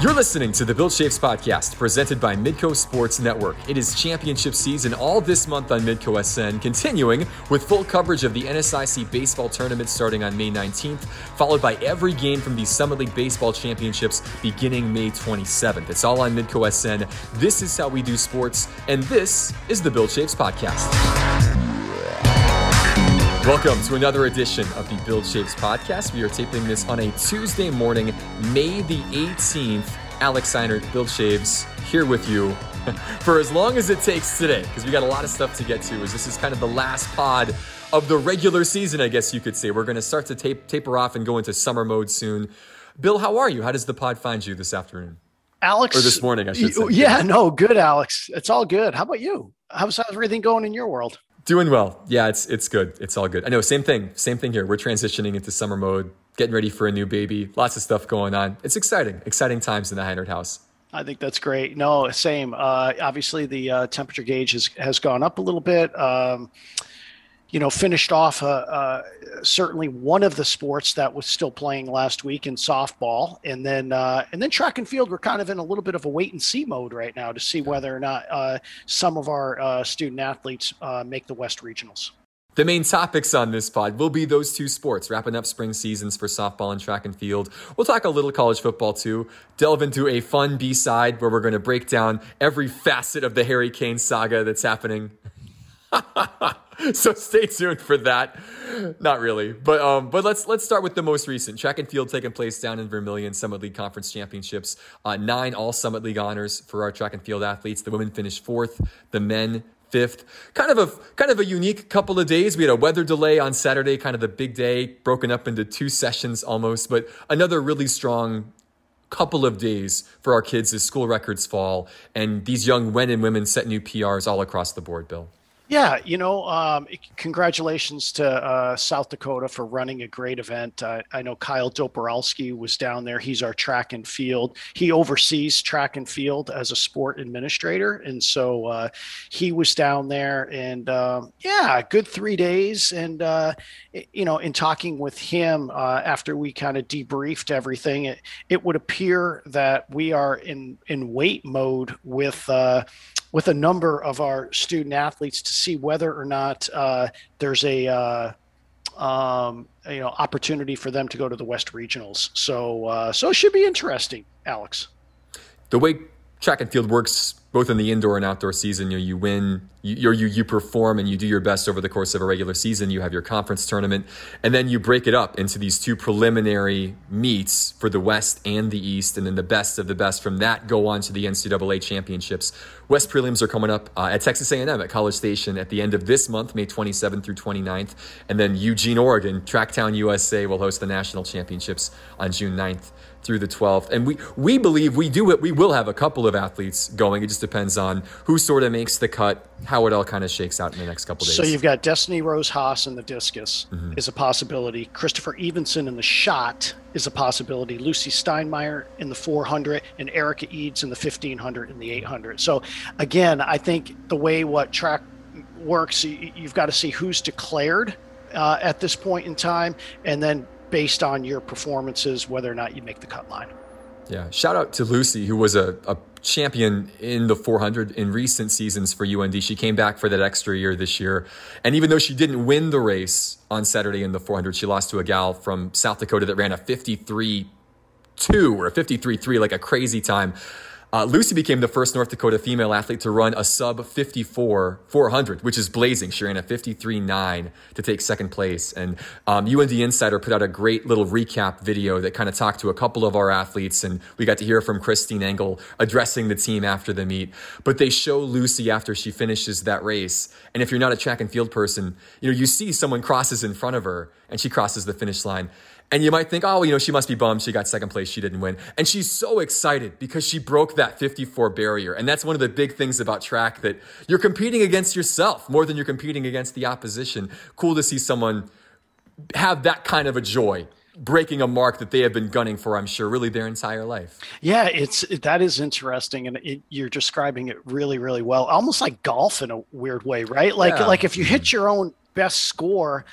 You're listening to the Bill Chaves podcast presented by Midco Sports Network. It is championship season all this month on Midco SN, continuing with full coverage of the NSIC baseball tournament starting on May 19th, followed by every game from the Summit League Baseball Championships beginning May 27th. It's all on Midco SN. This is how we do sports, and this is the Bill Chaves podcast. Welcome to another edition of the Bill Chaves podcast. We are taping this on a Tuesday morning, May the 18th. Alex Heinert, Bill Chaves, here with you for as long as it takes today, because we got a lot of stuff to get to, as this is kind of the last pod of the regular season, I guess you could say. We're going to start to tape, taper off and go into summer mode soon. Bill, how are you? How does the pod find you this afternoon? Alex, or this morning, I should say. Yeah, no, good, Alex. It's all good. How about you? How's, how's everything going in your world? Doing well. Yeah, it's it's good. It's all good. I know. Same thing. Same thing here. We're transitioning into summer mode, getting ready for a new baby. Lots of stuff going on. It's exciting. Exciting times in the Heinert house. I think that's great. No, same. Uh, obviously, the uh, temperature gauge has has gone up a little bit. Um, you know, finished off uh, uh, certainly one of the sports that was still playing last week in softball, and then uh, and then track and field. We're kind of in a little bit of a wait and see mode right now to see whether or not uh, some of our uh, student athletes uh, make the West regionals. The main topics on this pod will be those two sports, wrapping up spring seasons for softball and track and field. We'll talk a little college football too, delve into a fun B side where we're going to break down every facet of the Harry Kane saga that's happening. so stay tuned for that. Not really, but um, but let's let's start with the most recent track and field taking place down in Vermillion Summit League Conference Championships. Uh, nine All Summit League honors for our track and field athletes. The women finished fourth. The men fifth. Kind of a kind of a unique couple of days. We had a weather delay on Saturday, kind of the big day, broken up into two sessions almost, but another really strong couple of days for our kids as school records fall and these young men and women set new PRs all across the board, Bill. Yeah, you know, um, congratulations to uh, South Dakota for running a great event. Uh, I know Kyle Doporalski was down there. He's our track and field. He oversees track and field as a sport administrator, and so uh, he was down there. And um, yeah, good three days. And uh, you know, in talking with him uh, after we kind of debriefed everything, it, it would appear that we are in in wait mode with uh, with a number of our student athletes to see whether or not uh, there's a uh, um, you know opportunity for them to go to the West Regionals. So uh, so it should be interesting, Alex. The way track and field works both in the indoor and outdoor season. You know, you win, you, you you perform, and you do your best over the course of a regular season. You have your conference tournament, and then you break it up into these two preliminary meets for the West and the East, and then the best of the best from that go on to the NCAA championships. West prelims are coming up uh, at Texas A&M at College Station at the end of this month, May 27th through 29th, and then Eugene, Oregon, Tracktown USA will host the national championships on June 9th through the 12th. And we, we believe we do it. We will have a couple of athletes going. It just depends on who sort of makes the cut, how it all kind of shakes out in the next couple days. So you've got Destiny Rose Haas in the discus mm-hmm. is a possibility. Christopher Evenson in the shot is a possibility. Lucy Steinmeier in the 400 and Erica Eads in the 1500 and the 800. So again, I think the way what track works, you've got to see who's declared uh, at this point in time, and then based on your performances, whether or not you make the cut line. Yeah. Shout out to Lucy, who was a, a champion in the 400 in recent seasons for UND. She came back for that extra year this year. And even though she didn't win the race on Saturday in the 400, she lost to a gal from South Dakota that ran a 53 2 or a 53 3, like a crazy time. Uh, Lucy became the first North Dakota female athlete to run a sub 54 400, which is blazing. She ran a 53 9 to take second place. And um, UND Insider put out a great little recap video that kind of talked to a couple of our athletes. And we got to hear from Christine Engel addressing the team after the meet. But they show Lucy after she finishes that race. And if you're not a track and field person, you know, you see someone crosses in front of her and she crosses the finish line. And you might think, oh, you know, she must be bummed. She got second place. She didn't win. And she's so excited because she broke that 54 barrier. And that's one of the big things about track that you're competing against yourself more than you're competing against the opposition. Cool to see someone have that kind of a joy breaking a mark that they have been gunning for i'm sure really their entire life yeah it's that is interesting and it, you're describing it really really well almost like golf in a weird way right like yeah. like if you hit mm-hmm. your own best score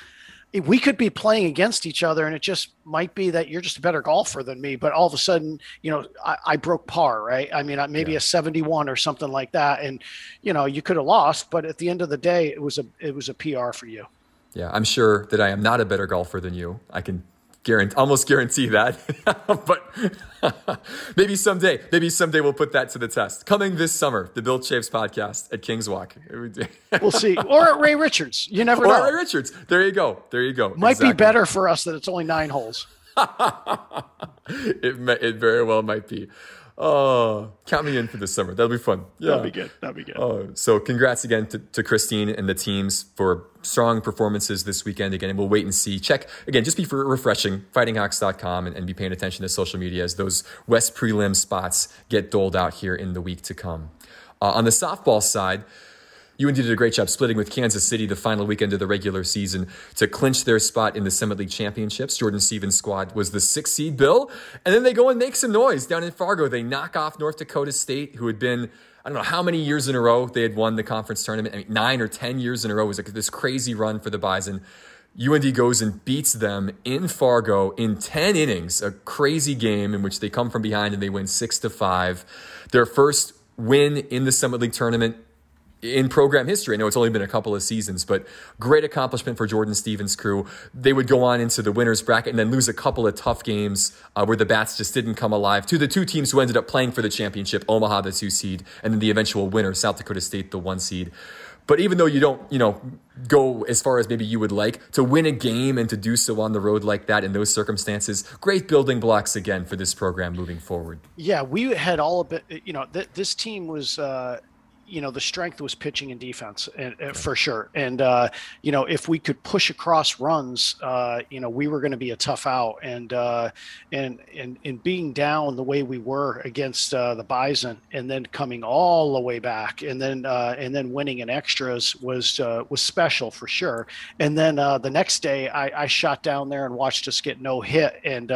we could be playing against each other and it just might be that you're just a better golfer than me but all of a sudden you know i, I broke par right? I mean maybe yeah. a 71 or something like that and you know you could have lost but at the end of the day it was a it was a pr for you. Yeah i'm sure that i am not a better golfer than you. I can guarantee, almost guarantee that. but maybe someday, maybe someday we'll put that to the test. Coming this summer, the Bill Chaves podcast at Kings Walk. we'll see. Or at Ray Richards. You never or know. Ray Richards. There you go. There you go. Might exactly. be better for us that it's only nine holes. it, it very well might be. Oh, count me in for this summer. That'll be fun. Yeah. That'll be good. That'll be good. Oh, so congrats again to, to Christine and the teams for strong performances this weekend again. And we'll wait and see. Check again, just be for refreshing, fightinghawks.com and, and be paying attention to social media as those West prelim spots get doled out here in the week to come. Uh, on the softball side, UND did a great job splitting with Kansas City the final weekend of the regular season to clinch their spot in the Summit League Championships. Jordan Stevens' squad was the six seed Bill. And then they go and make some noise down in Fargo. They knock off North Dakota State, who had been, I don't know how many years in a row they had won the conference tournament. I mean, nine or 10 years in a row. It was like this crazy run for the Bison. UND goes and beats them in Fargo in 10 innings, a crazy game in which they come from behind and they win 6 to 5. Their first win in the Summit League tournament in program history. I know it's only been a couple of seasons, but great accomplishment for Jordan Stevens' crew. They would go on into the winners bracket and then lose a couple of tough games uh, where the bats just didn't come alive to the two teams who ended up playing for the championship: Omaha, the two seed, and then the eventual winner, South Dakota State, the one seed. But even though you don't, you know, go as far as maybe you would like to win a game and to do so on the road like that in those circumstances, great building blocks again for this program moving forward. Yeah, we had all of it. You know, th- this team was. Uh, you know the strength was pitching and defense and, and for sure. And uh, you know if we could push across runs uh, you know we were going to be a tough out. And uh, and and and being down the way we were against uh, the bison and then coming all the way back and then uh, and then winning in extras was uh, was special for sure. And then the next day I, I, shot down there and watched us get no hit. And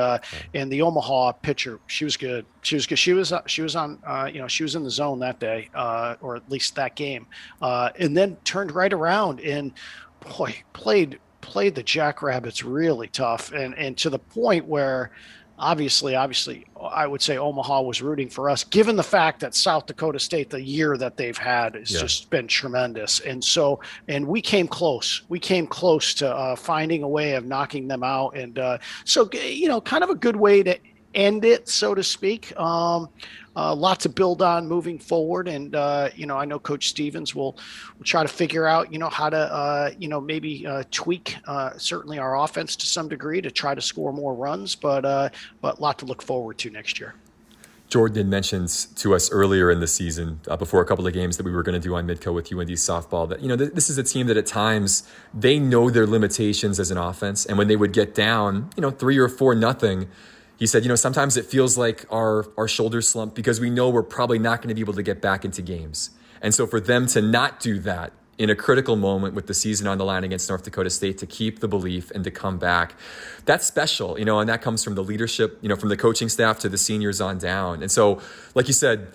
and the Omaha pitcher she was good. She was good. She was she was on you know she was in the zone that day or at least that game, uh, and then turned right around and boy played played the Jackrabbits really tough, and and to the point where obviously, obviously, I would say Omaha was rooting for us, given the fact that South Dakota State, the year that they've had, has yeah. just been tremendous. And so, and we came close. We came close to uh, finding a way of knocking them out. And uh, so, you know, kind of a good way to end it, so to speak. Um, lot to build on moving forward. And uh, you know, I know Coach Stevens will will try to figure out you know how to uh, you know maybe uh, tweak uh, certainly our offense to some degree to try to score more runs. But uh, but a lot to look forward to next year. Jordan mentions to us earlier in the season, uh, before a couple of games that we were going to do on Midco with UND softball, that you know th- this is a team that at times they know their limitations as an offense, and when they would get down, you know, three or four nothing, he said, you know, sometimes it feels like our, our shoulders slump because we know we're probably not going to be able to get back into games. And so for them to not do that in a critical moment with the season on the line against North Dakota State to keep the belief and to come back, that's special, you know, and that comes from the leadership, you know, from the coaching staff to the seniors on down. And so, like you said,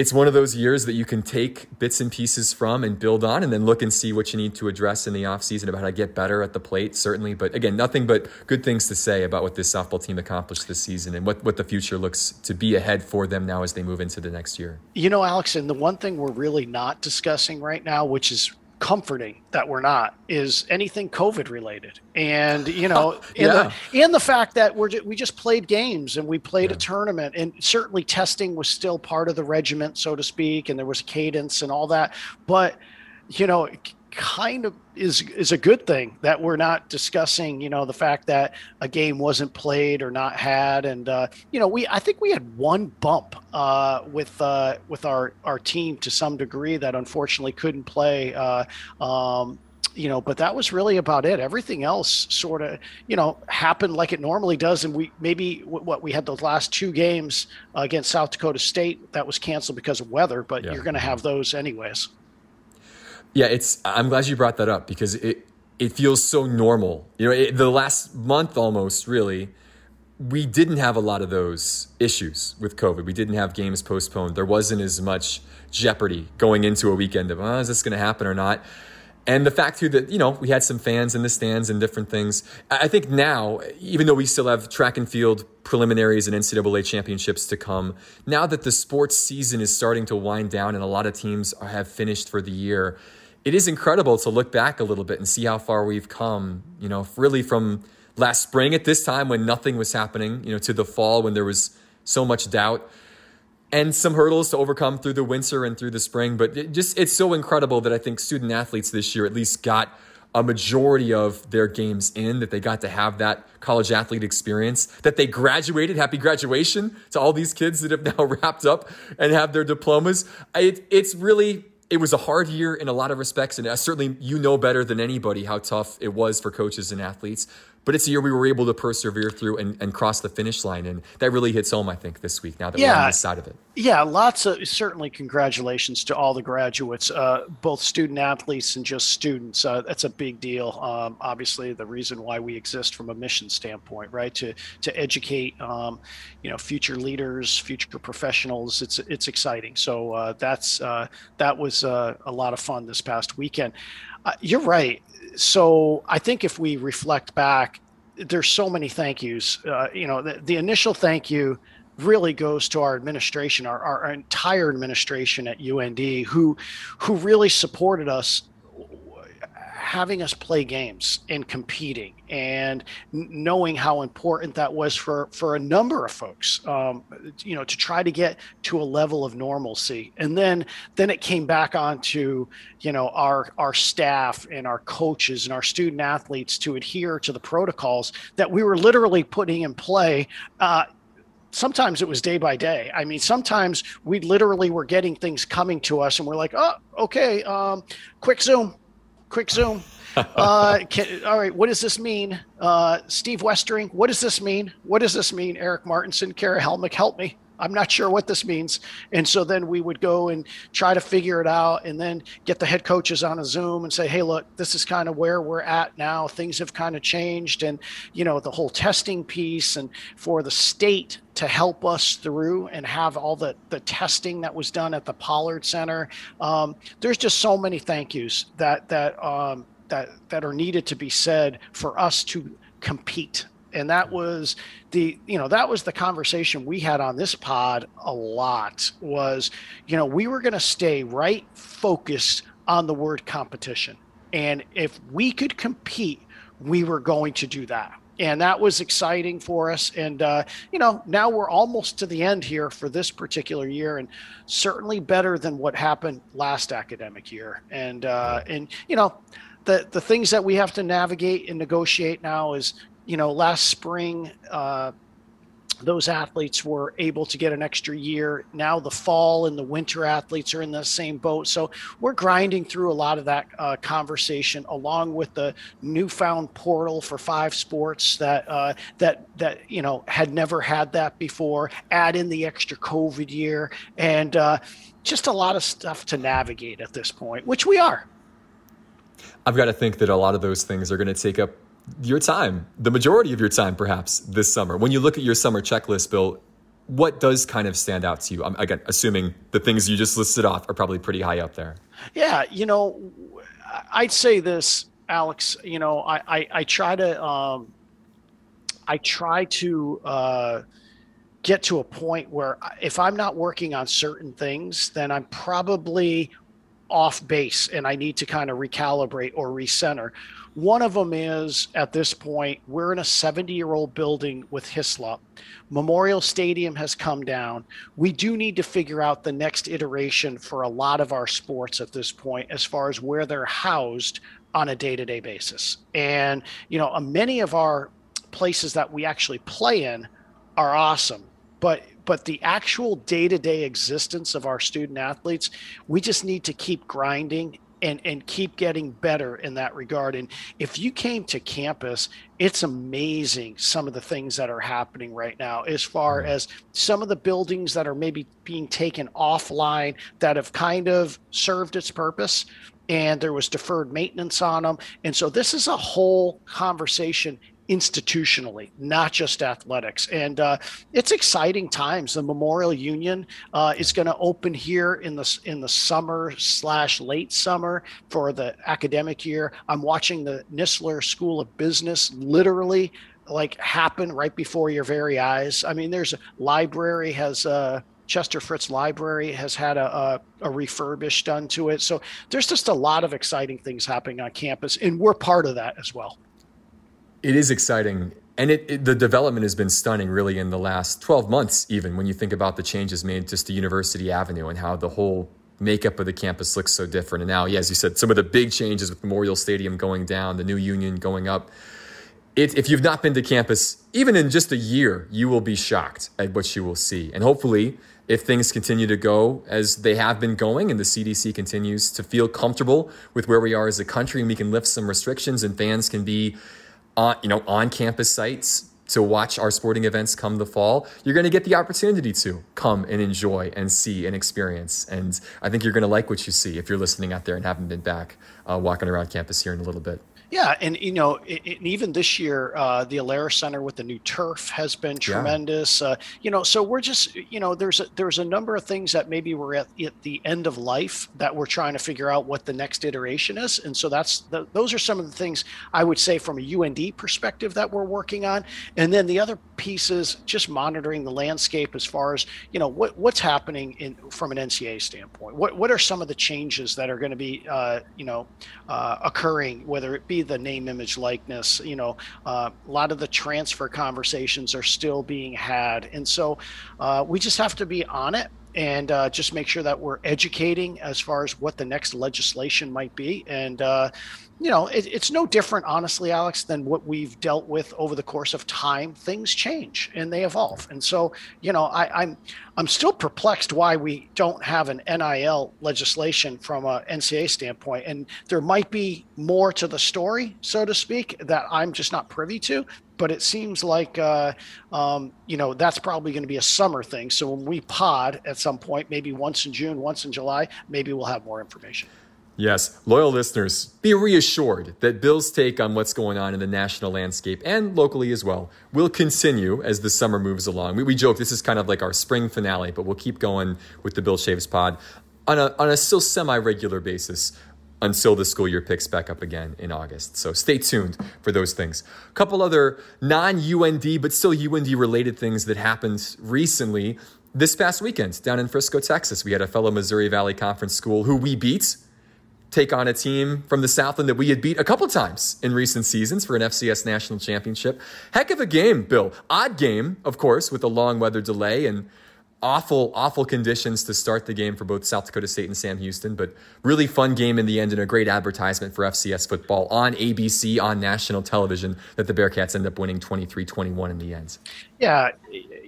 it's one of those years that you can take bits and pieces from and build on and then look and see what you need to address in the offseason about how to get better at the plate, certainly. But again, nothing but good things to say about what this softball team accomplished this season and what, what the future looks to be ahead for them now as they move into the next year. You know, Alex, and the one thing we're really not discussing right now, which is comforting that we're not is anything COVID related. And you know, yeah. the, and the fact that we're we just played games and we played yeah. a tournament, and certainly testing was still part of the regiment, so to speak, and there was cadence and all that. But you know, kind of is is a good thing that we're not discussing you know the fact that a game wasn't played or not had. And uh, you know we I think we had one bump uh, with uh, with our our team to some degree that unfortunately couldn't play uh, um, you know but that was really about it. Everything else sort of you know happened like it normally does. And we maybe what we had those last two games against south dakota state that was canceled because of weather but yeah. you're going to have those anyways yeah, it's. I'm glad you brought that up because it it feels so normal. You know, it, the last month almost really, we didn't have a lot of those issues with COVID. We didn't have games postponed. There wasn't as much jeopardy going into a weekend of, oh, is this going to happen or not? And the fact too that, you know, we had some fans in the stands and different things. I think now, even though we still have track and field preliminaries and NCAA championships to come, now that the sports season is starting to wind down and a lot of teams have finished for the year, it is incredible to look back a little bit and see how far we've come, you know, really from last spring at this time when nothing was happening, you know, to the fall when there was so much doubt and some hurdles to overcome through the winter and through the spring. But it just it's so incredible that I think student athletes this year at least got a majority of their games in, that they got to have that college athlete experience, that they graduated. Happy graduation to all these kids that have now wrapped up and have their diplomas. It, it's really it was a hard year in a lot of respects, and uh, certainly you know better than anybody how tough it was for coaches and athletes. But it's a year we were able to persevere through and, and cross the finish line. And that really hits home, I think, this week now that yeah. we're on this side of it. Yeah, lots of certainly congratulations to all the graduates, uh, both student athletes and just students. Uh, that's a big deal. Um, obviously, the reason why we exist from a mission standpoint, right? To to educate, um, you know, future leaders, future professionals. It's it's exciting. So uh, that's uh, that was uh, a lot of fun this past weekend. Uh, you're right so I think if we reflect back, there's so many thank yous. Uh, you know, the, the, initial thank you really goes to our administration, our, our entire administration at UND, who who really supported us having us play games and competing and knowing how important that was for for a number of folks um, you know to try to get to a level of normalcy and then then it came back onto you know our our staff and our coaches and our student athletes to adhere to the protocols that we were literally putting in play uh, sometimes it was day by day. I mean, sometimes we literally were getting things coming to us and we're like, oh, okay, um, quick Zoom, quick Zoom. uh, can, all right, what does this mean? Uh, Steve Westering, what does this mean? What does this mean? Eric Martinson, Kara Helmick, help me. I'm not sure what this means. And so then we would go and try to figure it out and then get the head coaches on a Zoom and say, hey, look, this is kind of where we're at now. Things have kind of changed. And, you know, the whole testing piece and for the state to help us through and have all the, the testing that was done at the Pollard Center. Um, there's just so many thank yous that, that, um, that, that are needed to be said for us to compete and that was the you know that was the conversation we had on this pod a lot was you know we were going to stay right focused on the word competition. And if we could compete we were going to do that. And that was exciting for us. And uh, you know now we're almost to the end here for this particular year and certainly better than what happened last academic year. And uh, and you know the the things that we have to navigate and negotiate now is you know, last spring, uh, those athletes were able to get an extra year. Now the fall and the winter athletes are in the same boat. So we're grinding through a lot of that uh, conversation, along with the newfound portal for five sports that uh, that that you know had never had that before. Add in the extra COVID year, and uh, just a lot of stuff to navigate at this point, which we are. I've got to think that a lot of those things are going to take up your time, the majority of your time, perhaps this summer. When you look at your summer checklist, Bill, what does kind of stand out to you? I'm again assuming the things you just listed off are probably pretty high up there. Yeah, you know, I'd say this, Alex. You know, I I, I try to um, I try to uh, get to a point where if I'm not working on certain things, then I'm probably off base and I need to kind of recalibrate or recenter. One of them is at this point, we're in a 70 year old building with Hyslop. Memorial Stadium has come down. We do need to figure out the next iteration for a lot of our sports at this point, as far as where they're housed on a day to day basis. And, you know, many of our places that we actually play in are awesome. But but the actual day-to-day existence of our student athletes we just need to keep grinding and and keep getting better in that regard and if you came to campus it's amazing some of the things that are happening right now as far mm-hmm. as some of the buildings that are maybe being taken offline that have kind of served its purpose and there was deferred maintenance on them and so this is a whole conversation institutionally, not just athletics. And uh, it's exciting times. The Memorial Union uh, is going to open here in the in the summer slash late summer for the academic year. I'm watching the Nistler School of Business literally like happen right before your very eyes. I mean, there's a library has uh, Chester Fritz Library has had a, a, a, refurbish done to it. So there's just a lot of exciting things happening on campus, and we're part of that as well. It is exciting. And it, it, the development has been stunning, really, in the last 12 months, even when you think about the changes made just to University Avenue and how the whole makeup of the campus looks so different. And now, yeah, as you said, some of the big changes with Memorial Stadium going down, the new Union going up it, if you've not been to campus, even in just a year, you will be shocked at what you will see. And hopefully, if things continue to go as they have been going and the CDC continues to feel comfortable with where we are as a country and we can lift some restrictions and fans can be on, you know, on campus sites to watch our sporting events come the fall, you're going to get the opportunity to come and enjoy and see and experience. And I think you're going to like what you see if you're listening out there and haven't been back uh, walking around campus here in a little bit. Yeah, and you know, it, it, even this year, uh, the Alerus Center with the new turf has been tremendous. Yeah. Uh, you know, so we're just, you know, there's a, there's a number of things that maybe we're at, at, the end of life that we're trying to figure out what the next iteration is, and so that's the, those are some of the things I would say from a UND perspective that we're working on, and then the other piece is just monitoring the landscape as far as you know what what's happening in from an NCAA standpoint. What what are some of the changes that are going to be, uh, you know, uh, occurring, whether it be the name, image, likeness. You know, uh, a lot of the transfer conversations are still being had, and so uh, we just have to be on it and uh, just make sure that we're educating as far as what the next legislation might be. And uh, you know, it, it's no different, honestly, Alex, than what we've dealt with over the course of time. Things change and they evolve, and so you know, I, I'm I'm still perplexed why we don't have an NIL legislation from a NCAA standpoint, and there might be more to the story, so to speak, that I'm just not privy to. But it seems like uh, um, you know that's probably going to be a summer thing. So when we pod at some point, maybe once in June, once in July, maybe we'll have more information. Yes, loyal listeners, be reassured that Bill's take on what's going on in the national landscape and locally as well will continue as the summer moves along. We, we joke this is kind of like our spring finale, but we'll keep going with the Bill Chaves pod on a, on a still semi regular basis until the school year picks back up again in August. So stay tuned for those things. A couple other non UND, but still UND related things that happened recently. This past weekend down in Frisco, Texas, we had a fellow Missouri Valley Conference school who we beat take on a team from the Southland that we had beat a couple times in recent seasons for an FCS national championship. Heck of a game, Bill. Odd game, of course, with a long weather delay and awful, awful conditions to start the game for both South Dakota State and Sam Houston, but really fun game in the end and a great advertisement for FCS football on ABC on national television that the Bearcats end up winning 23 21 in the end. Yeah.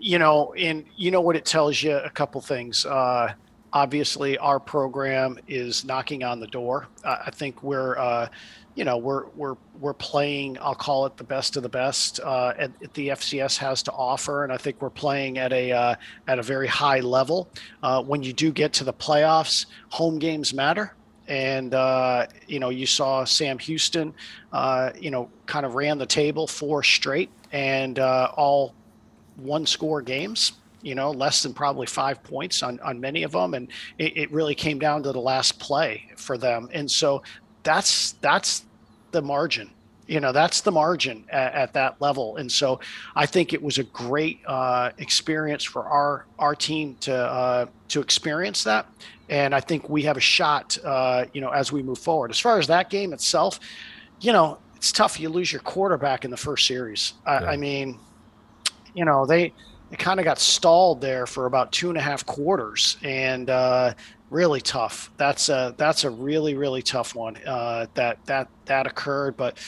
You know, and you know what it tells you a couple things. Uh, obviously our program is knocking on the door. Uh, I think we're, uh, you know, we're we're we're playing. I'll call it the best of the best uh, at, at the FCS has to offer, and I think we're playing at a uh, at a very high level. Uh, when you do get to the playoffs, home games matter. And uh, you know, you saw Sam Houston, you know, kind of ran the table four straight, and all one score games you know, less than probably five points on, on many of them. And it, it really came down to the last play for them. And so that's, that's the margin you know that's the margin at, at, that level and so i think it was a great uh, experience for our our team to uh, to experience that and i think we have a shot uh, you know as we move forward as far as that game itself you know it's tough you lose your quarterback in the first series I, yeah. I mean you know they it kind of got stalled there for about two and a half quarters and uh, really tough. That's a that's a really really tough one uh, that that that occurred, but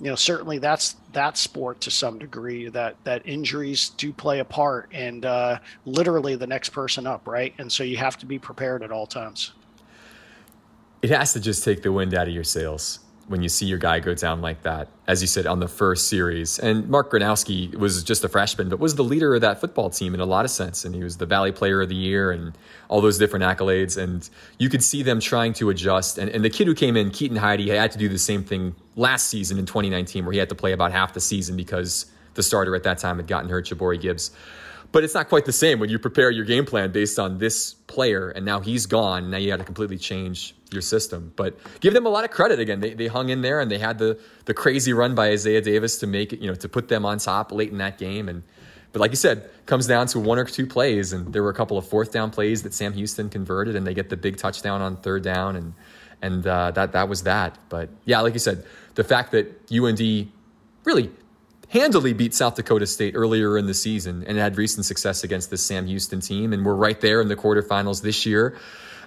you know certainly that's that sport to some degree that that injuries do play a part and uh, literally the next person up right? And so you have to be prepared at all times. It has to just take the wind out of your sails when you see your guy go down like that, as you said on the first series. And Mark Gronowski was just a freshman, but was the leader of that football team in a lot of sense. And he was the Valley Player of the Year and all those different accolades. And you could see them trying to adjust. And, and the kid who came in, Keaton Heide, had to do the same thing last season in 2019, where he had to play about half the season because the starter at that time had gotten hurt, J'Bore Gibbs. But it's not quite the same when you prepare your game plan based on this player and now he's gone. Now you got to completely change your system. But give them a lot of credit again. They, they hung in there and they had the the crazy run by Isaiah Davis to make it, you know, to put them on top late in that game. And but like you said, comes down to one or two plays, and there were a couple of fourth down plays that Sam Houston converted, and they get the big touchdown on third down, and and uh, that that was that. But yeah, like you said, the fact that UND really handily beat South Dakota State earlier in the season and had recent success against the Sam Houston team, and we're right there in the quarterfinals this year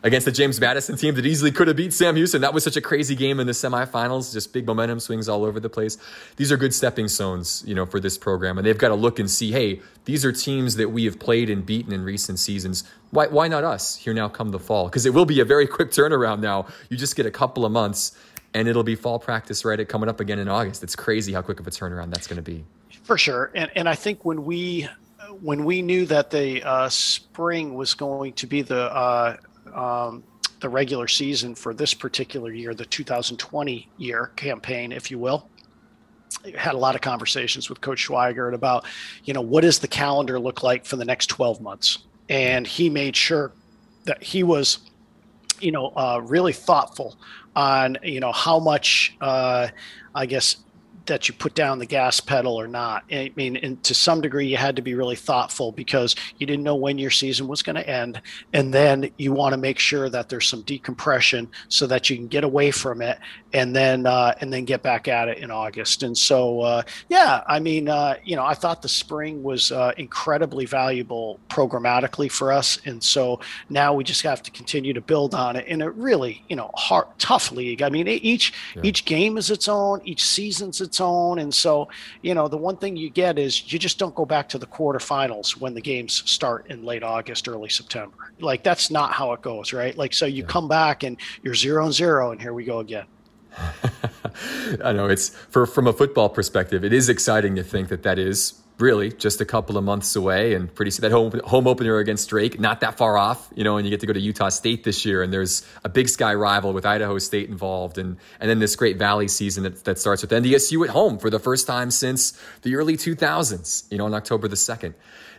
against the James Madison team that easily could have beat Sam Houston. That was such a crazy game in the semifinals, just big momentum swings all over the place. These are good stepping stones, you know, for this program, and they've got to look and see, hey, these are teams that we have played and beaten in recent seasons. Why, why not us here now come the fall? Because it will be a very quick turnaround now. You just get a couple of months, and it'll be fall practice right at coming up again in August. It's crazy how quick of a turnaround that's going to be. For sure, and and I think when we when we knew that the uh, spring was going to be the uh, um, the regular season for this particular year, the 2020 year campaign, if you will. had a lot of conversations with Coach Schweigert about, you know, what does the calendar look like for the next 12 months? And he made sure that he was, you know, uh, really thoughtful on, you know, how much, uh, I guess, that you put down the gas pedal or not. I mean, and to some degree, you had to be really thoughtful because you didn't know when your season was going to end, and then you want to make sure that there's some decompression so that you can get away from it, and then uh, and then get back at it in August. And so, uh, yeah, I mean, uh, you know, I thought the spring was uh, incredibly valuable programmatically for us, and so now we just have to continue to build on it in a really, you know, hard, tough league. I mean, each yeah. each game is its own, each season's its own. And so, you know, the one thing you get is you just don't go back to the quarterfinals when the games start in late August, early September. Like that's not how it goes, right? Like, so you yeah. come back and you're zero and zero, and here we go again. I know it's for from a football perspective, it is exciting to think that that is really just a couple of months away and pretty soon that home home opener against Drake not that far off you know and you get to go to Utah State this year and there's a Big Sky rival with Idaho State involved and and then this great Valley season that, that starts with NDSU at home for the first time since the early 2000s you know on October the 2nd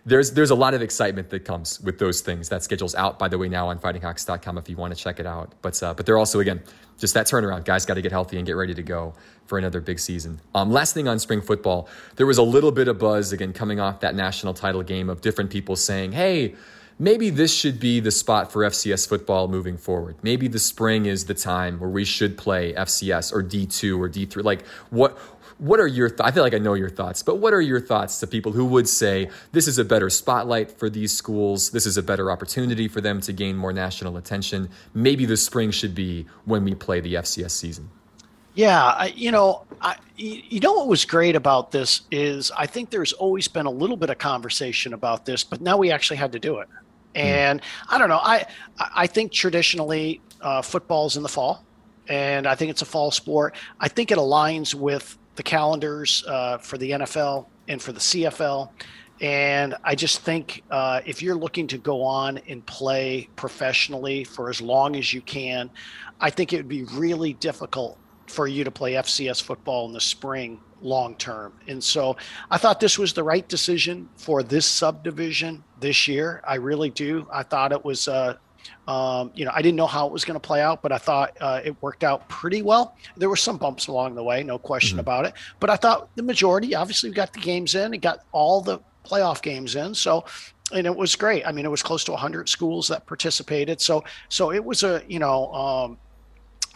there's there's a lot of excitement that comes with those things. That schedule's out, by the way, now on fightinghawks.com if you want to check it out. But uh, but they're also again just that turnaround. Guys got to get healthy and get ready to go for another big season. Um, last thing on spring football, there was a little bit of buzz again coming off that national title game of different people saying, "Hey." Maybe this should be the spot for FCS football moving forward. Maybe the spring is the time where we should play FCS or D2 or D3. Like, what what are your th- I feel like I know your thoughts, but what are your thoughts to people who would say this is a better spotlight for these schools, this is a better opportunity for them to gain more national attention. Maybe the spring should be when we play the FCS season. Yeah, I, you know, I, you know what was great about this is I think there's always been a little bit of conversation about this, but now we actually had to do it. Hmm. And mm. I don't know, I I think traditionally uh, football's in the fall, and I think it's a fall sport. I think it aligns with the calendars uh, for the NFL and for the CFL. And I just think uh, if you're looking to go on and play professionally for as long as you can, I think it would be really difficult for you to play FCS football in the spring long term. And so I thought this was the right decision for this subdivision this year. I really do. I thought it was uh, um, you know, I didn't know how it was going to play out, but I thought uh, it worked out pretty well. There were some bumps along the way, no question mm-hmm. about it. But I thought the majority, obviously, we got the games in, and got all the playoff games in. So, and it was great. I mean, it was close to 100 schools that participated. So, so it was a, you know, um,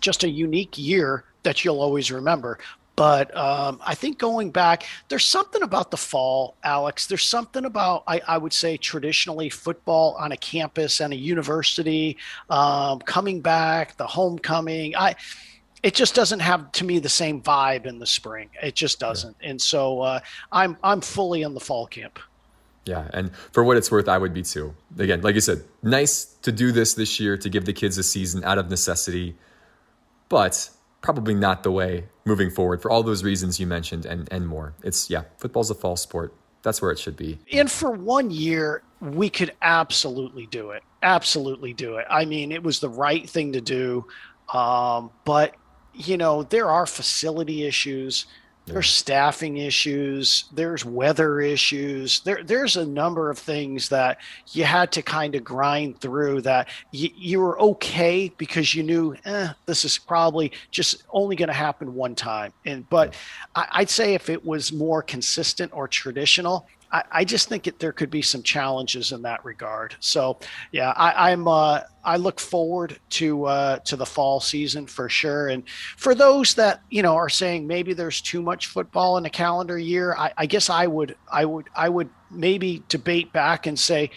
just a unique year that you'll always remember. But um, I think going back, there's something about the fall, Alex. There's something about, I, I would say, traditionally football on a campus and a university um, coming back, the homecoming. I, it just doesn't have to me the same vibe in the spring. It just doesn't. Yeah. And so uh, I'm I'm fully in the fall camp. Yeah, and for what it's worth, I would be too. Again, like you said, nice to do this this year to give the kids a season out of necessity, but probably not the way moving forward for all those reasons you mentioned and, and more. It's, yeah, football's a fall sport. That's where it should be. And for one year, we could absolutely do it. Absolutely do it. I mean, it was the right thing to do. Um, but you know, there are facility issues. There's staffing issues. There's weather issues. There, there's a number of things that you had to kind of grind through. That you, you were okay because you knew eh, this is probably just only going to happen one time. And but I, I'd say if it was more consistent or traditional, I, I just think it, there could be some challenges in that regard. So, yeah, I, am uh, I look forward to uh, to the fall season for sure. And for those that you know are saying maybe there's too much football in a calendar year, I, I guess I would I would I would maybe debate back and say,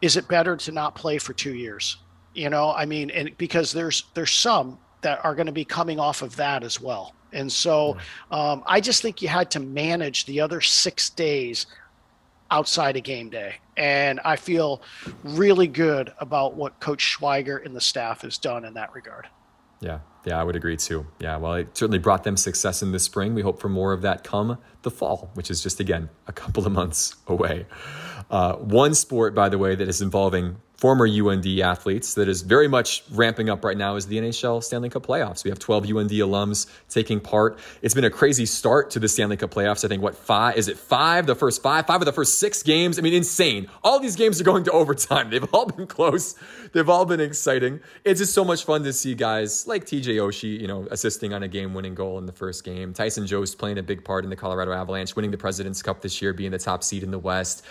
is it better to not play for two years? You know, I mean, and because there's there's some that are going to be coming off of that as well. And so um, I just think you had to manage the other six days outside of game day. And I feel really good about what Coach Schweigert and the staff has done in that regard. Yeah, yeah, I would agree too. Yeah, well, it certainly brought them success in the spring. We hope for more of that come the fall, which is just, again, a couple of months away. Uh, one sport, by the way, that is involving former UND athletes that is very much ramping up right now is the NHL Stanley Cup playoffs. We have 12 UND alums taking part. It's been a crazy start to the Stanley Cup playoffs. I think what five is it five? The first five, five of the first six games. I mean, insane. All these games are going to overtime. They've all been close. They've all been exciting. It's just so much fun to see guys like TJ Oshie, you know, assisting on a game-winning goal in the first game. Tyson Jost playing a big part in the Colorado Avalanche, winning the President's Cup this year, being the top seed in the West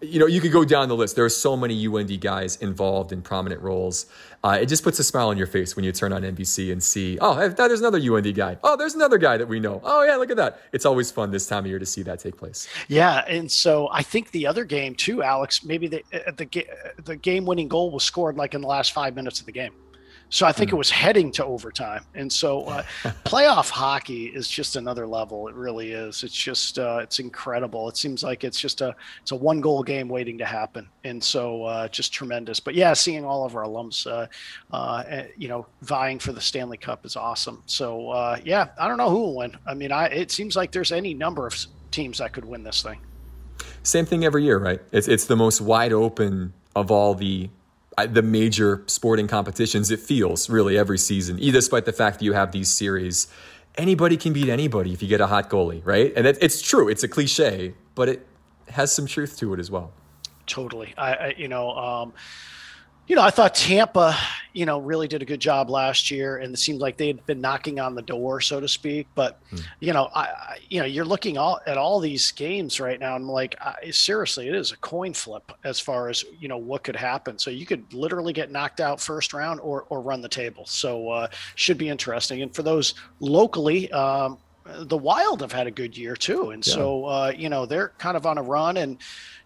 you know, you could go down the list. There are so many UND guys involved in prominent roles. Uh, it just puts a smile on your face when you turn on NBC and see, oh, there's another UND guy. Oh, there's another guy that we know. Oh, yeah, look at that. It's always fun this time of year to see that take place. Yeah, and so I think the other game too, Alex. Maybe the uh, the the game winning goal was scored like in the last five minutes of the game. So I think mm. it was heading to overtime. And so uh, playoff hockey is just another level. It really is. It's just uh, it's incredible. It seems like it's just a it's a one goal game waiting to happen. And so uh, just tremendous. But yeah, seeing all of our alums, uh, uh, eh, you know, vying for the Stanley Cup is awesome. So uh, yeah, I don't know who will win. I mean, I it seems like there's any number of teams that could win this thing. Same thing every year, right? It's it's the most wide open of all the the major sporting competitions, it feels really every season, despite the fact that you have these series. Anybody can beat anybody if you get a hot goalie, right? And it, it's true. It's a cliche, but it has some truth to it as well. Totally. I, I you know, um, you know, I thought Tampa, you know, really did a good job last year, and it seemed like they had been knocking on the door, so to speak. But, hmm. you know, I, I, you know, you're looking all, at all these games right now, and I'm like, I, seriously, it is a coin flip as far as you know what could happen. So you could literally get knocked out first round or or run the table. So uh, should be interesting. And for those locally, um, the Wild have had a good year too, and yeah. so uh, you know they're kind of on a run and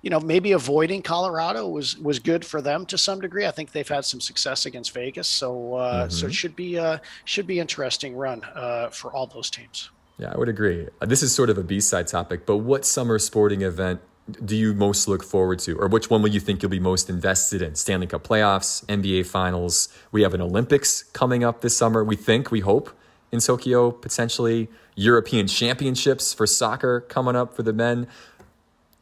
you know, maybe avoiding Colorado was was good for them to some degree. I think they've had some success against Vegas, so uh, mm-hmm. so it should be uh, should be interesting run uh, for all those teams. Yeah, I would agree. Uh, this is sort of a B side topic, but what summer sporting event do you most look forward to, or which one will you think you'll be most invested in? Stanley Cup playoffs, NBA finals. We have an Olympics coming up this summer. We think, we hope, in Tokyo, potentially European championships for soccer coming up for the men.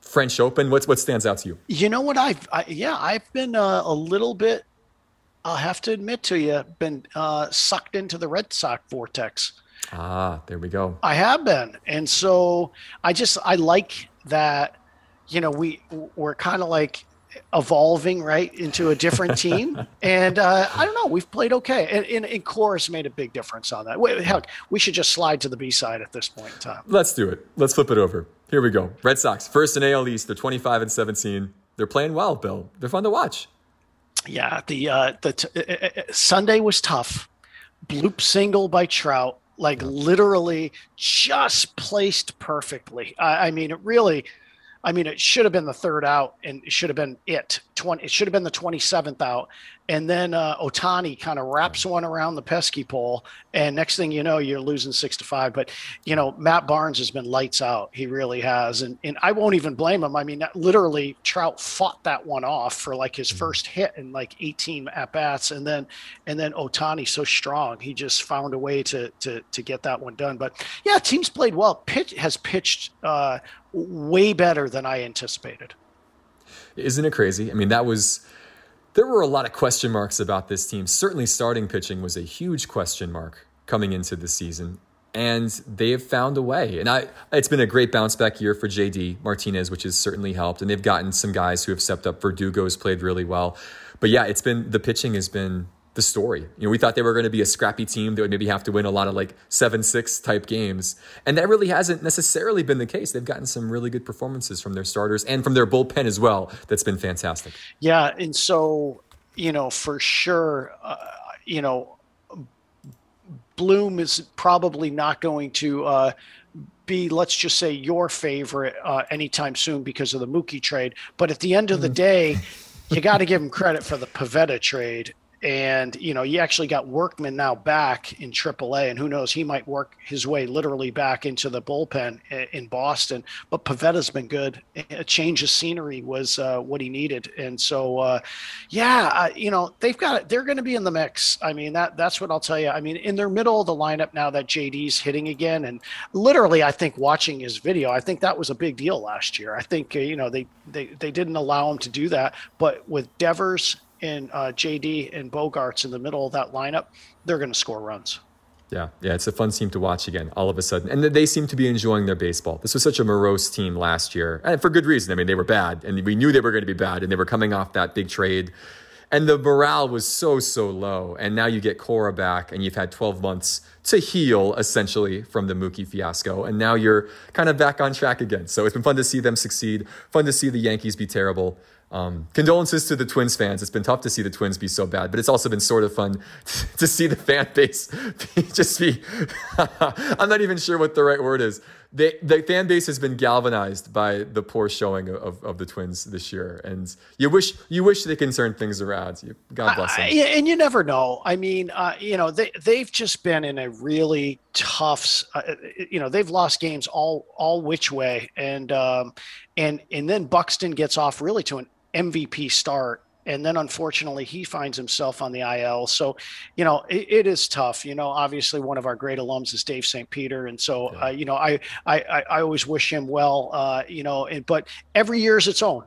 French Open? What's what stands out to you? You know what I've I, yeah I've been uh, a little bit. I'll have to admit to you, been uh, sucked into the Red Sox vortex. Ah, there we go. I have been, and so I just I like that. You know, we we're kind of like evolving right into a different team. and uh, I don't know, we've played okay. And, and, and Cora's made a big difference on that. Heck, we should just slide to the B side at this point in time. Let's do it. Let's flip it over. Here we go. Red Sox, first in AL East. They're 25 and 17. They're playing well, Bill. They're fun to watch. Yeah, the uh, the t- uh, uh, uh Sunday was tough. Bloop single by Trout, like literally just placed perfectly. I, I mean, it really I mean, it should have been the third out, and it should have been it. Twenty. It should have been the twenty seventh out, and then uh, Ohtani kind of wraps one around the pesky pole, and next thing you know, you're losing six to five. But you know, Matt Barnes has been lights out. He really has, and and I won't even blame him. I mean, literally, Trout fought that one off for like his mm-hmm. first hit in like 18 at bats, and then and then Ohtani so strong, he just found a way to to to get that one done. But yeah, teams played well. Pitch has pitched. Uh, way better than I anticipated. Isn't it crazy? I mean, that was there were a lot of question marks about this team. Certainly, starting pitching was a huge question mark coming into the season and they have found a way. And I, it's been a great bounce back year for JD Martinez, which has certainly helped. And they've gotten some guys who have stepped up. Verdugo's played really well, but yeah, it's been the pitching has been the story. You know, we thought they were going to be a scrappy team that would maybe have to win a lot of like seven six type games, and that really hasn't necessarily been the case. They've gotten some really good performances from their starters and from their bullpen as well. That's been fantastic. Yeah, and so you know for sure, uh, you know Bloom is probably not going to uh, be, let's just say, your favorite uh, anytime soon because of the Mookie trade. But at the end of the mm. day, you got to give him credit for the Pivetta trade and you know you actually got Workman now back in AAA, and who knows he might work his way literally back into the bullpen in Boston. But Pivetta's been good. A change of scenery was uh, what he needed, and so uh, yeah, uh, you know they've got they're going to be in the mix. I mean that that's what I'll tell you. I mean in their middle of the lineup now that JD's hitting again, and literally I think watching his video, I think that was a big deal last year. I think uh, you know they they they didn't allow him to do that, but with Devers and uh, JD and Bogaerts in the middle of that lineup, they're going to score runs. Yeah, yeah, it's a fun team to watch again. All of a sudden, and they seem to be enjoying their baseball. This was such a morose team last year, and for good reason. I mean, they were bad, and we knew they were going to be bad, and they were coming off that big trade, and the morale was so so low. And now you get Cora back, and you've had 12 months to heal essentially from the Mookie fiasco, and now you're kind of back on track again. So it's been fun to see them succeed. Fun to see the Yankees be terrible. Um, condolences to the Twins fans. It's been tough to see the Twins be so bad, but it's also been sort of fun to see the fan base just be. I'm not even sure what the right word is. They, the fan base has been galvanized by the poor showing of, of the Twins this year, and you wish you wish they can turn things around. God bless them. I, and you never know. I mean, uh, you know, they they've just been in a really tough. Uh, you know, they've lost games all all which way, and um, and and then Buxton gets off really to an MVP start and then unfortunately he finds himself on the IL. So, you know, it, it is tough. You know, obviously one of our great alums is Dave St. Peter, and so yeah. uh, you know, I, I I always wish him well. Uh, you know, and, but every year is its own.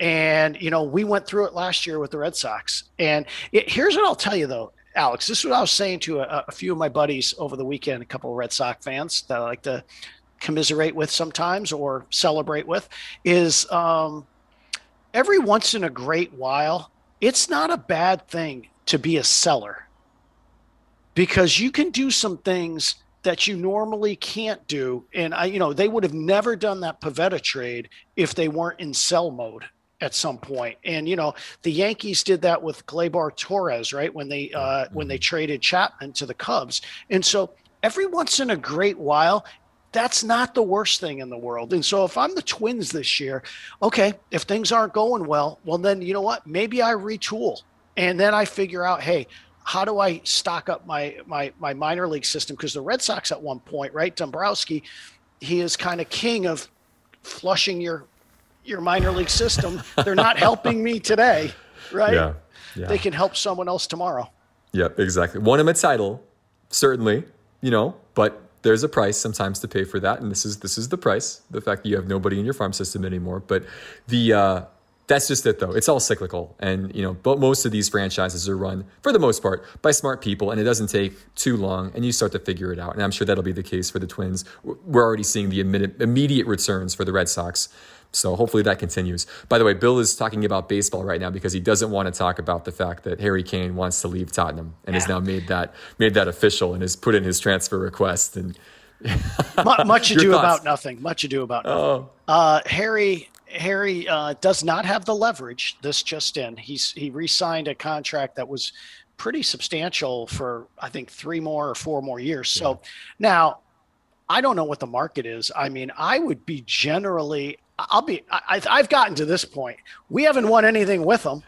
And you know, we went through it last year with the Red Sox. And it, here's what I'll tell you though, Alex. This is what I was saying to a, a few of my buddies over the weekend. A couple of Red Sox fans that I like to commiserate with sometimes or celebrate with is. Um, every once in a great while, it's not a bad thing to be a seller because you can do some things that you normally can't do. And I, you know, they would have never done that Pivetta trade if they weren't in sell mode at some point. And you know, the Yankees did that with Gleyber Torres, right? When they uh, when they mm-hmm. traded Chapman to the Cubs. And so every once in a great while, that's not the worst thing in the world. And so if I'm the Twins this year, okay, if things aren't going well, well then you know what? Maybe I retool and then I figure out, hey, how do I stock up my my my minor league system? Because the Red Sox at one point, right, Dombrowski, he is kind of king of flushing your your minor league system. They're not helping me today, right? Yeah, yeah. They can help someone else tomorrow. Yep, exactly. Won him a title, certainly, you know, but there's a price sometimes to pay for that, and this is this is the price. The fact that you have nobody in your farm system anymore, but the uh, that's just it though. It's all cyclical, and you know, but most of these franchises are run for the most part by smart people, and it doesn't take too long, and you start to figure it out. And I'm sure that'll be the case for the Twins. We're already seeing the immediate returns for the Red Sox so hopefully that continues. By the way, Bill is talking about baseball right now because he doesn't want to talk about the fact that Harry Kane wants to leave Tottenham and yeah. has now made that made that official and has put in his transfer request and much ado thoughts? about nothing. Much ado about nothing. Oh. Uh, Harry Harry uh, does not have the leverage. This just in. He's he re-signed a contract that was pretty substantial for I think three more or four more years. Yeah. So now I don't know what the market is. I mean, I would be generally I'll be. I, have gotten to this point. We haven't won anything with them.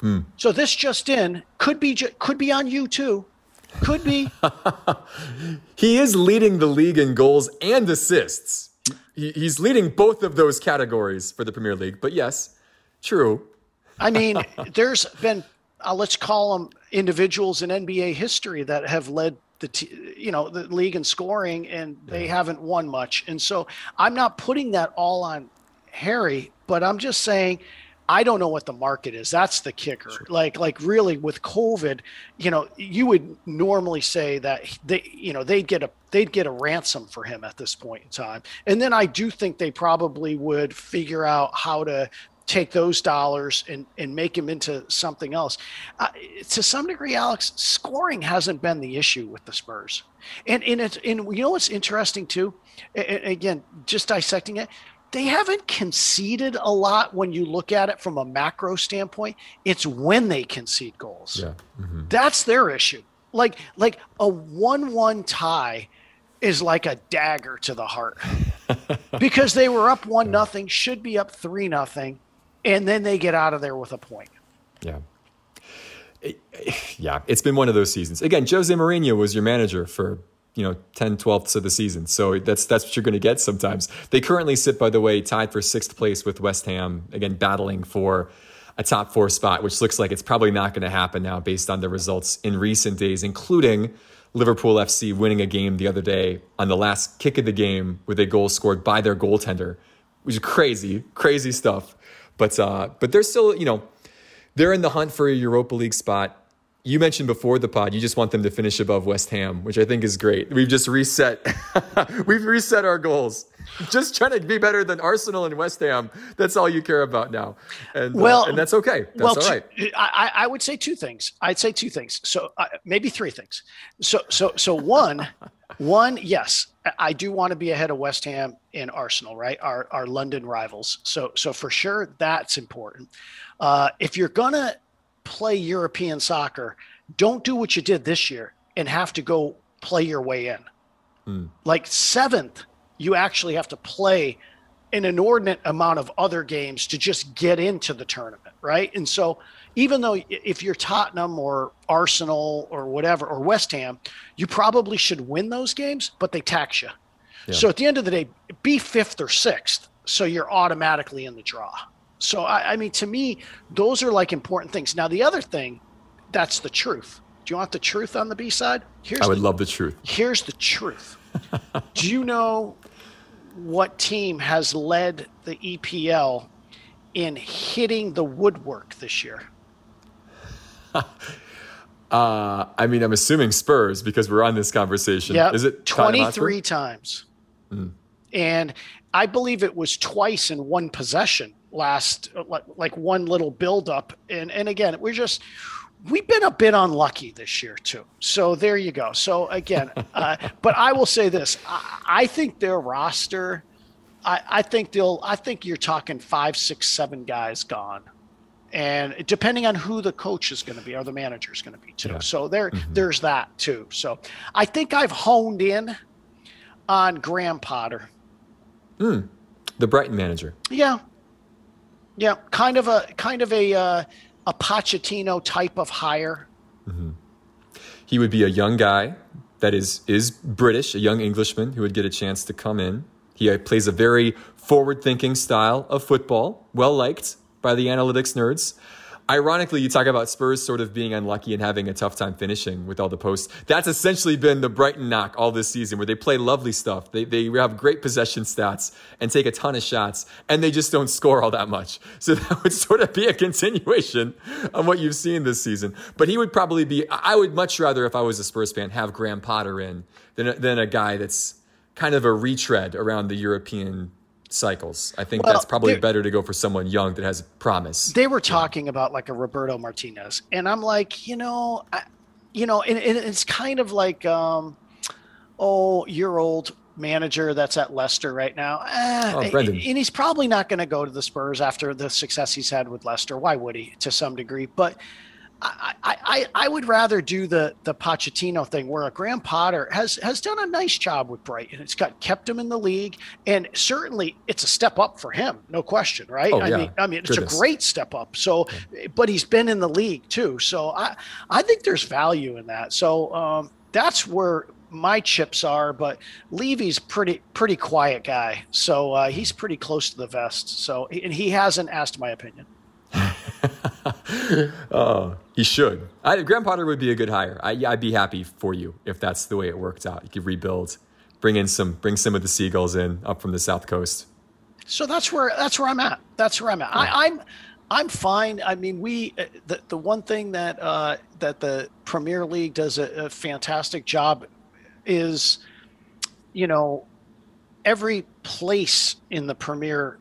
Mm. So this just in could be could be on you too. Could be. he is leading the league in goals and assists. He, he's leading both of those categories for the Premier League. But yes, true. I mean, there's been uh, let's call them individuals in NBA history that have led the t- you know the league in scoring and they yeah. haven't won much and so i'm not putting that all on harry but i'm just saying I don't know what the market is. That's the kicker. Sure. Like, like really with COVID, you know, you would normally say that they, you know, they'd get a they'd get a ransom for him at this point in time. And then I do think they probably would figure out how to take those dollars and and make them into something else. Uh, to some degree, Alex, scoring hasn't been the issue with the Spurs. And and it's and you know what's interesting too. again, just dissecting it they haven't conceded a lot when you look at it from a macro standpoint. It's when they concede goals. Yeah. Mm-hmm. That's their issue. Like like a 1-1 tie is like a dagger to the heart. because they were up 1 nothing, should be up 3 nothing, and then they get out of there with a point. Yeah. yeah, it's been one of those seasons. Again, Jose Mourinho was your manager for you know 10 12ths of the season. So that's that's what you're going to get sometimes. They currently sit by the way tied for sixth place with west ham again battling for a top four spot which looks like it's probably not going to happen now based on the results in recent days including liverpool fc winning a game the other day on the last kick of the game with a goal scored by their goaltender which is crazy crazy stuff. But uh but they're still you know they're in the hunt for a europa league spot you mentioned before the pod, you just want them to finish above West Ham, which I think is great. We've just reset, we've reset our goals. Just trying to be better than Arsenal and West Ham. That's all you care about now, and uh, well, uh, and that's okay. That's well, all right. I, I would say two things. I'd say two things. So uh, maybe three things. So so so one, one yes, I do want to be ahead of West Ham and Arsenal, right? Our our London rivals. So so for sure that's important. Uh, if you're gonna play European soccer, don't do what you did this year and have to go play your way in. Mm. Like seventh, you actually have to play an inordinate amount of other games to just get into the tournament, right? And so, even though if you're Tottenham or Arsenal or whatever, or West Ham, you probably should win those games, but they tax you. Yeah. So, at the end of the day, be fifth or sixth. So, you're automatically in the draw. So I, I mean, to me, those are like important things. Now, the other thing, that's the truth. Do you want the truth on the B side? Here's I would the, love the truth. Here's the truth. Do you know what team has led the EPL in hitting the woodwork this year? uh, I mean, I'm assuming Spurs because we're on this conversation. Yeah, is it 23 times? Mm. And I believe it was twice in one possession last like, like one little buildup. And and again, we're just we've been a bit unlucky this year too. So there you go. So again, uh, but I will say this: I, I think their roster. I, I think they'll. I think you're talking five, six, seven guys gone and depending on who the coach is going to be or the manager is going to be too. Yeah. So there, mm-hmm. there's that too. So I think I've honed in on Graham Potter. Mm, the Brighton manager. Yeah, yeah, kind of a kind of a uh, a Pochettino type of hire. Mm-hmm. He would be a young guy that is is British, a young Englishman who would get a chance to come in. He uh, plays a very forward-thinking style of football, well liked by the analytics nerds. Ironically, you talk about Spurs sort of being unlucky and having a tough time finishing with all the posts. That's essentially been the Brighton knock all this season, where they play lovely stuff. They, they have great possession stats and take a ton of shots, and they just don't score all that much. So that would sort of be a continuation of what you've seen this season. But he would probably be, I would much rather, if I was a Spurs fan, have Graham Potter in than, than a guy that's kind of a retread around the European cycles. I think well, that's probably better to go for someone young that has promise. They were talking yeah. about like a Roberto Martinez, and I'm like, you know, I, you know, and, and, it's kind of like, um, oh, your old manager that's at Leicester right now. Eh, oh, Brendan. And he's probably not going to go to the Spurs after the success he's had with Leicester. Why would he? To some degree, but I, I, I would rather do the the Pochettino thing where a Graham Potter has has done a nice job with Brighton. It's got kept him in the league, and certainly it's a step up for him, no question, right? Oh, I yeah. mean, I mean, it's Goodness. a great step up. So, but he's been in the league too, so I I think there's value in that. So um, that's where my chips are, but Levy's pretty pretty quiet guy, so uh, he's pretty close to the vest. So and he hasn't asked my opinion. oh, he should. I, Graham Potter would be a good hire. I, would be happy for you if that's the way it worked out. You could rebuild, bring in some, bring some of the seagulls in up from the south coast. So that's where that's where I'm at. That's where I'm at. Yeah. I, I'm I'm fine. I mean, we uh, the the one thing that uh, that the Premier League does a, a fantastic job is, you know, every place in the Premier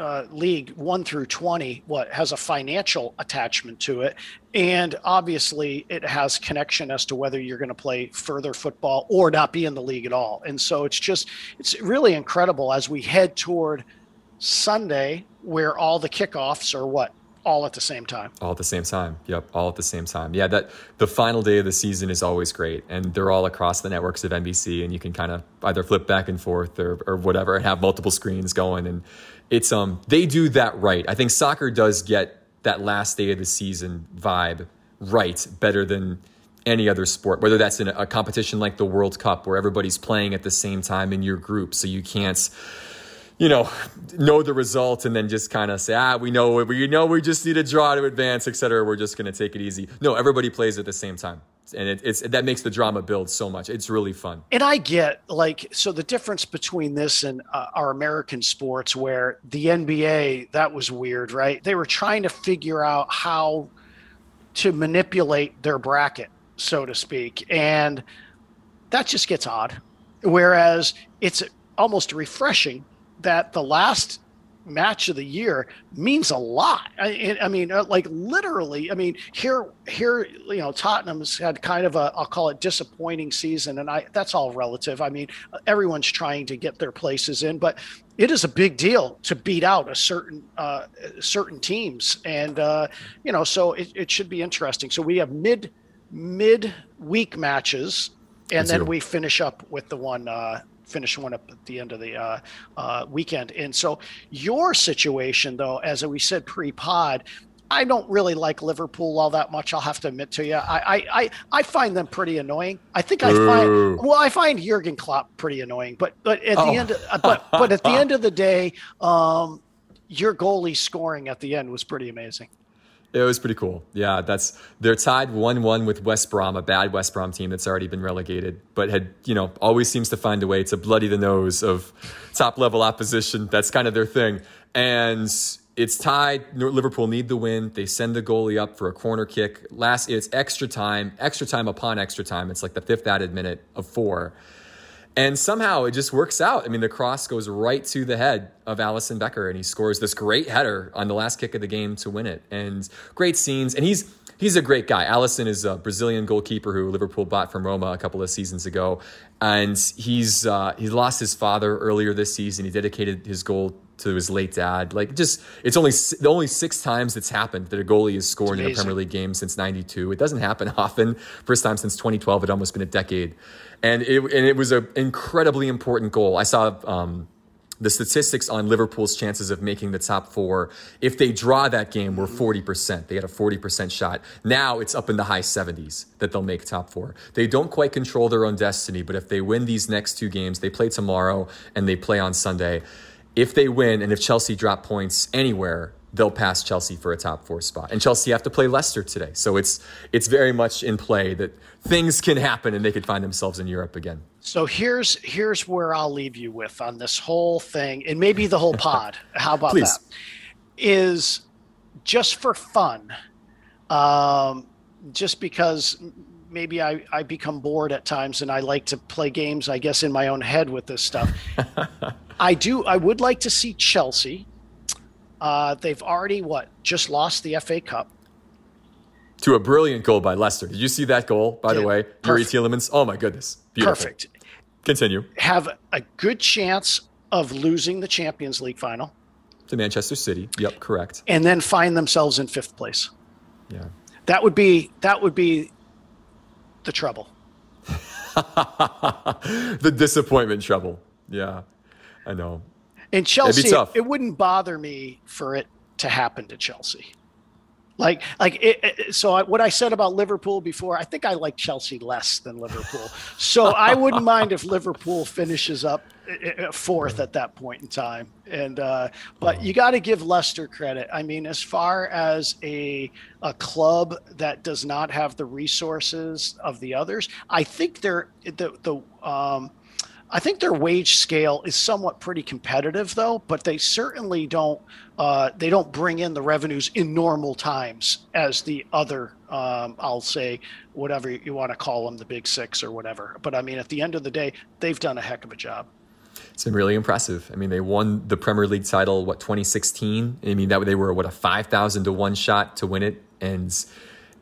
uh, league one through 20 what has a financial attachment to it and obviously it has connection as to whether you're going to play further football or not be in the league at all and so it's just it's really incredible as we head toward sunday where all the kickoffs are what all at the same time. All at the same time. Yep, all at the same time. Yeah, that the final day of the season is always great, and they're all across the networks of NBC, and you can kind of either flip back and forth or, or whatever, and have multiple screens going. And it's um they do that right. I think soccer does get that last day of the season vibe right better than any other sport, whether that's in a competition like the World Cup where everybody's playing at the same time in your group, so you can't you know, know the result and then just kind of say, ah, we know we know we just need a draw to advance, et cetera. We're just going to take it easy. No, everybody plays at the same time. And it, it's that makes the drama build so much. It's really fun. And I get like so the difference between this and uh, our American sports, where the NBA that was weird, right? They were trying to figure out how to manipulate their bracket, so to speak, and that just gets odd. Whereas it's almost refreshing that the last match of the year means a lot. I, I, mean, uh, like literally. I mean, here, here, you know, Tottenham's had kind of a, I'll call it disappointing season, and I that's all relative. I mean, everyone's trying to get their places in, but it is a big deal to beat out a certain uh, certain teams, and uh, you know, so it, it should be interesting. So we have mid mid week matches, and then we finish up with the one uh, finish one up at the end of the uh, uh, weekend. And so your situation, though, as we said pre-pod, I don't really like Liverpool all that much. I'll have to admit to you. I I I, find them pretty annoying. I think I find well, I find Jurgen Klopp pretty annoying. But but at oh. the end, of, but but at the end of the day, um, your goalie scoring at the end was pretty amazing. It was pretty cool. Yeah, that's they're tied one one with West Brom, a bad West Brom team that's already been relegated, but had you know always seems to find a way to bloody the nose of top level opposition. That's kind of their thing, and it's tied. Liverpool need the win. They send the goalie up for a corner kick. Last, it's extra time, extra time upon extra time. It's like the fifth added minute of four and somehow it just works out. I mean, the cross goes right to the head of Alisson Becker, and he scores this great header on the last kick of the game to win it. And great scenes. And he's he's a great guy. Alisson is a Brazilian goalkeeper who Liverpool bought from Roma a couple of seasons ago, and he's uh, he lost his father earlier this season. He dedicated his goal to his late dad. Like just, it's only the only six times it's happened that a goalie has scored in a Premier League game since '92. It doesn't happen often. First time since 2012. It almost been a decade, and it and it was an incredibly important goal. I saw. Um, the statistics on Liverpool's chances of making the top four, if they draw that game, were 40%. They had a 40% shot. Now it's up in the high 70s that they'll make top four. They don't quite control their own destiny, but if they win these next two games, they play tomorrow and they play on Sunday if they win and if Chelsea drop points anywhere, they'll pass Chelsea for a top four spot. And Chelsea have to play Leicester today. So it's it's very much in play that things can happen and they could find themselves in Europe again. So here's here's where I'll leave you with on this whole thing and maybe the whole pod. How about Please. that? Is just for fun. Um, just because maybe I, I become bored at times and I like to play games, I guess, in my own head with this stuff. I do. I would like to see Chelsea. Uh, they've already what just lost the FA Cup to a brilliant goal by Leicester. Did you see that goal? By the way, Youri Tielemans. Oh my goodness, Beautiful. perfect. Continue. Have a good chance of losing the Champions League final to Manchester City. Yep, correct. And then find themselves in fifth place. Yeah, that would be that would be the trouble. the disappointment trouble. Yeah. I know. In Chelsea, it, it wouldn't bother me for it to happen to Chelsea. Like, like it, it, so I, what I said about Liverpool before, I think I like Chelsea less than Liverpool. so I wouldn't mind if Liverpool finishes up fourth at that point in time. And uh, but you got to give Leicester credit. I mean, as far as a a club that does not have the resources of the others, I think they're the the um, I think their wage scale is somewhat pretty competitive, though. But they certainly don't uh, they don't bring in the revenues in normal times as the other. Um, I'll say whatever you want to call them, the big six or whatever. But I mean, at the end of the day, they've done a heck of a job. It's been really impressive. I mean, they won the Premier League title what 2016. I mean, that they were what a 5,000 to one shot to win it, and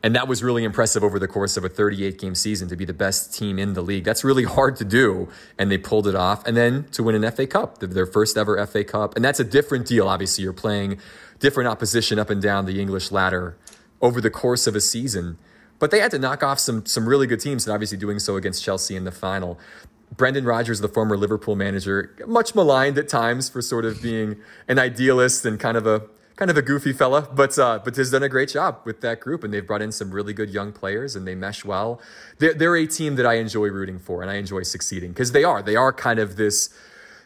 and that was really impressive over the course of a 38 game season to be the best team in the league. That's really hard to do. And they pulled it off. And then to win an FA Cup, their first ever FA Cup. And that's a different deal. Obviously, you're playing different opposition up and down the English ladder over the course of a season. But they had to knock off some, some really good teams and obviously doing so against Chelsea in the final. Brendan Rodgers, the former Liverpool manager, much maligned at times for sort of being an idealist and kind of a kind of a goofy fella, but uh, but has done a great job with that group, and they've brought in some really good young players, and they mesh well. They're, they're a team that I enjoy rooting for, and I enjoy succeeding because they are they are kind of this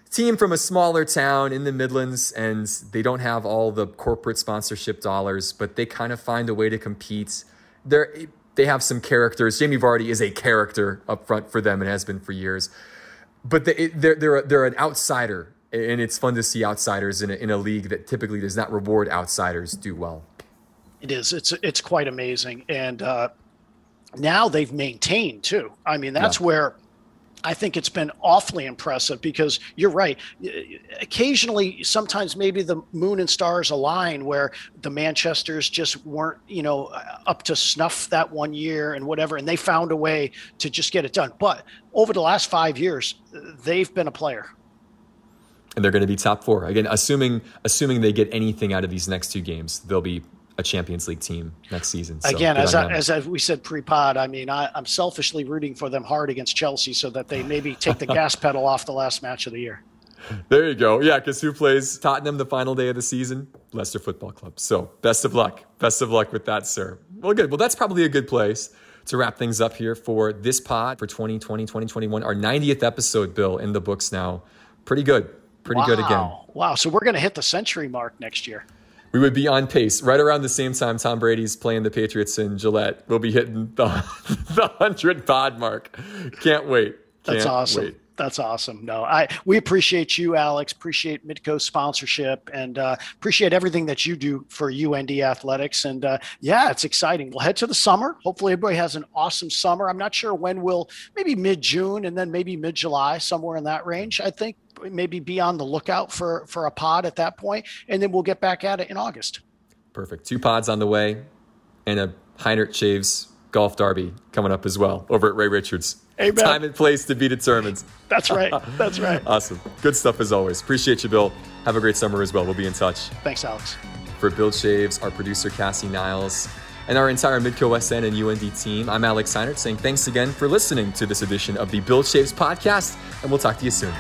team from a smaller town in the Midlands, and they don't have all the corporate sponsorship dollars, but they kind of find a way to compete. They're they have some characters. Jamie Vardy is a character up front for them and has been for years. But they, they're, they're, they're an outsider and it's fun to see outsiders in a, in a league that typically does not reward outsiders do well. It is. It's it's quite amazing, and uh, now they've maintained too. I mean, that's yeah. where I think it's been awfully impressive because you're right. Occasionally, sometimes maybe the moon and stars align where the Manchesters just weren't, you know, up to snuff that one year and whatever, and they found a way to just get it done. But over the last five years, they've been a player and they're going to be top four again. Assuming assuming they get anything out of these next two games, they'll be a Champions League team next season. So again, as I, as we said pre-pod, I mean, I, am selfishly rooting for them hard against Chelsea so that they maybe take the gas pedal off the last match of the year. There you go. Yeah, because who plays Tottenham the final day of the season? Leicester Football Club. So best of luck. Best of luck with that, sir. Well, good. Well, that's probably a good place to wrap things up here for this pod for 2020, 2021. Our 90th episode, Bill, in the books now. Pretty good pretty wow. good again. Wow. So we're going to hit the century mark next year. We would be on pace right around the same time Tom Brady's playing the Patriots in Gillette. We'll be hitting the, the 100 pod mark. Can't wait. Can't That's awesome. Wait. That's awesome. No, I we appreciate you, Alex. Appreciate Midco sponsorship and uh, appreciate everything that you do for UND athletics. And uh, yeah, it's exciting. We'll head to the summer. Hopefully, everybody has an awesome summer. I'm not sure when we'll maybe mid June and then maybe mid July, somewhere in that range. I think maybe be on the lookout for for a pod at that point, and then we'll get back at it in August. Perfect. Two pods on the way, and a Heinert Chaves golf derby coming up as well over at Ray Richards. Amen. Time and place to be determined. That's right. That's right. awesome. Good stuff as always. Appreciate you, Bill. Have a great summer as well. We'll be in touch. Thanks, Alex. For Bill Chaves, our producer Cassie Niles, and our entire Midco End and UND team, I'm Alex Heinert saying thanks again for listening to this edition of the Bill Chaves podcast, and we'll talk to you soon.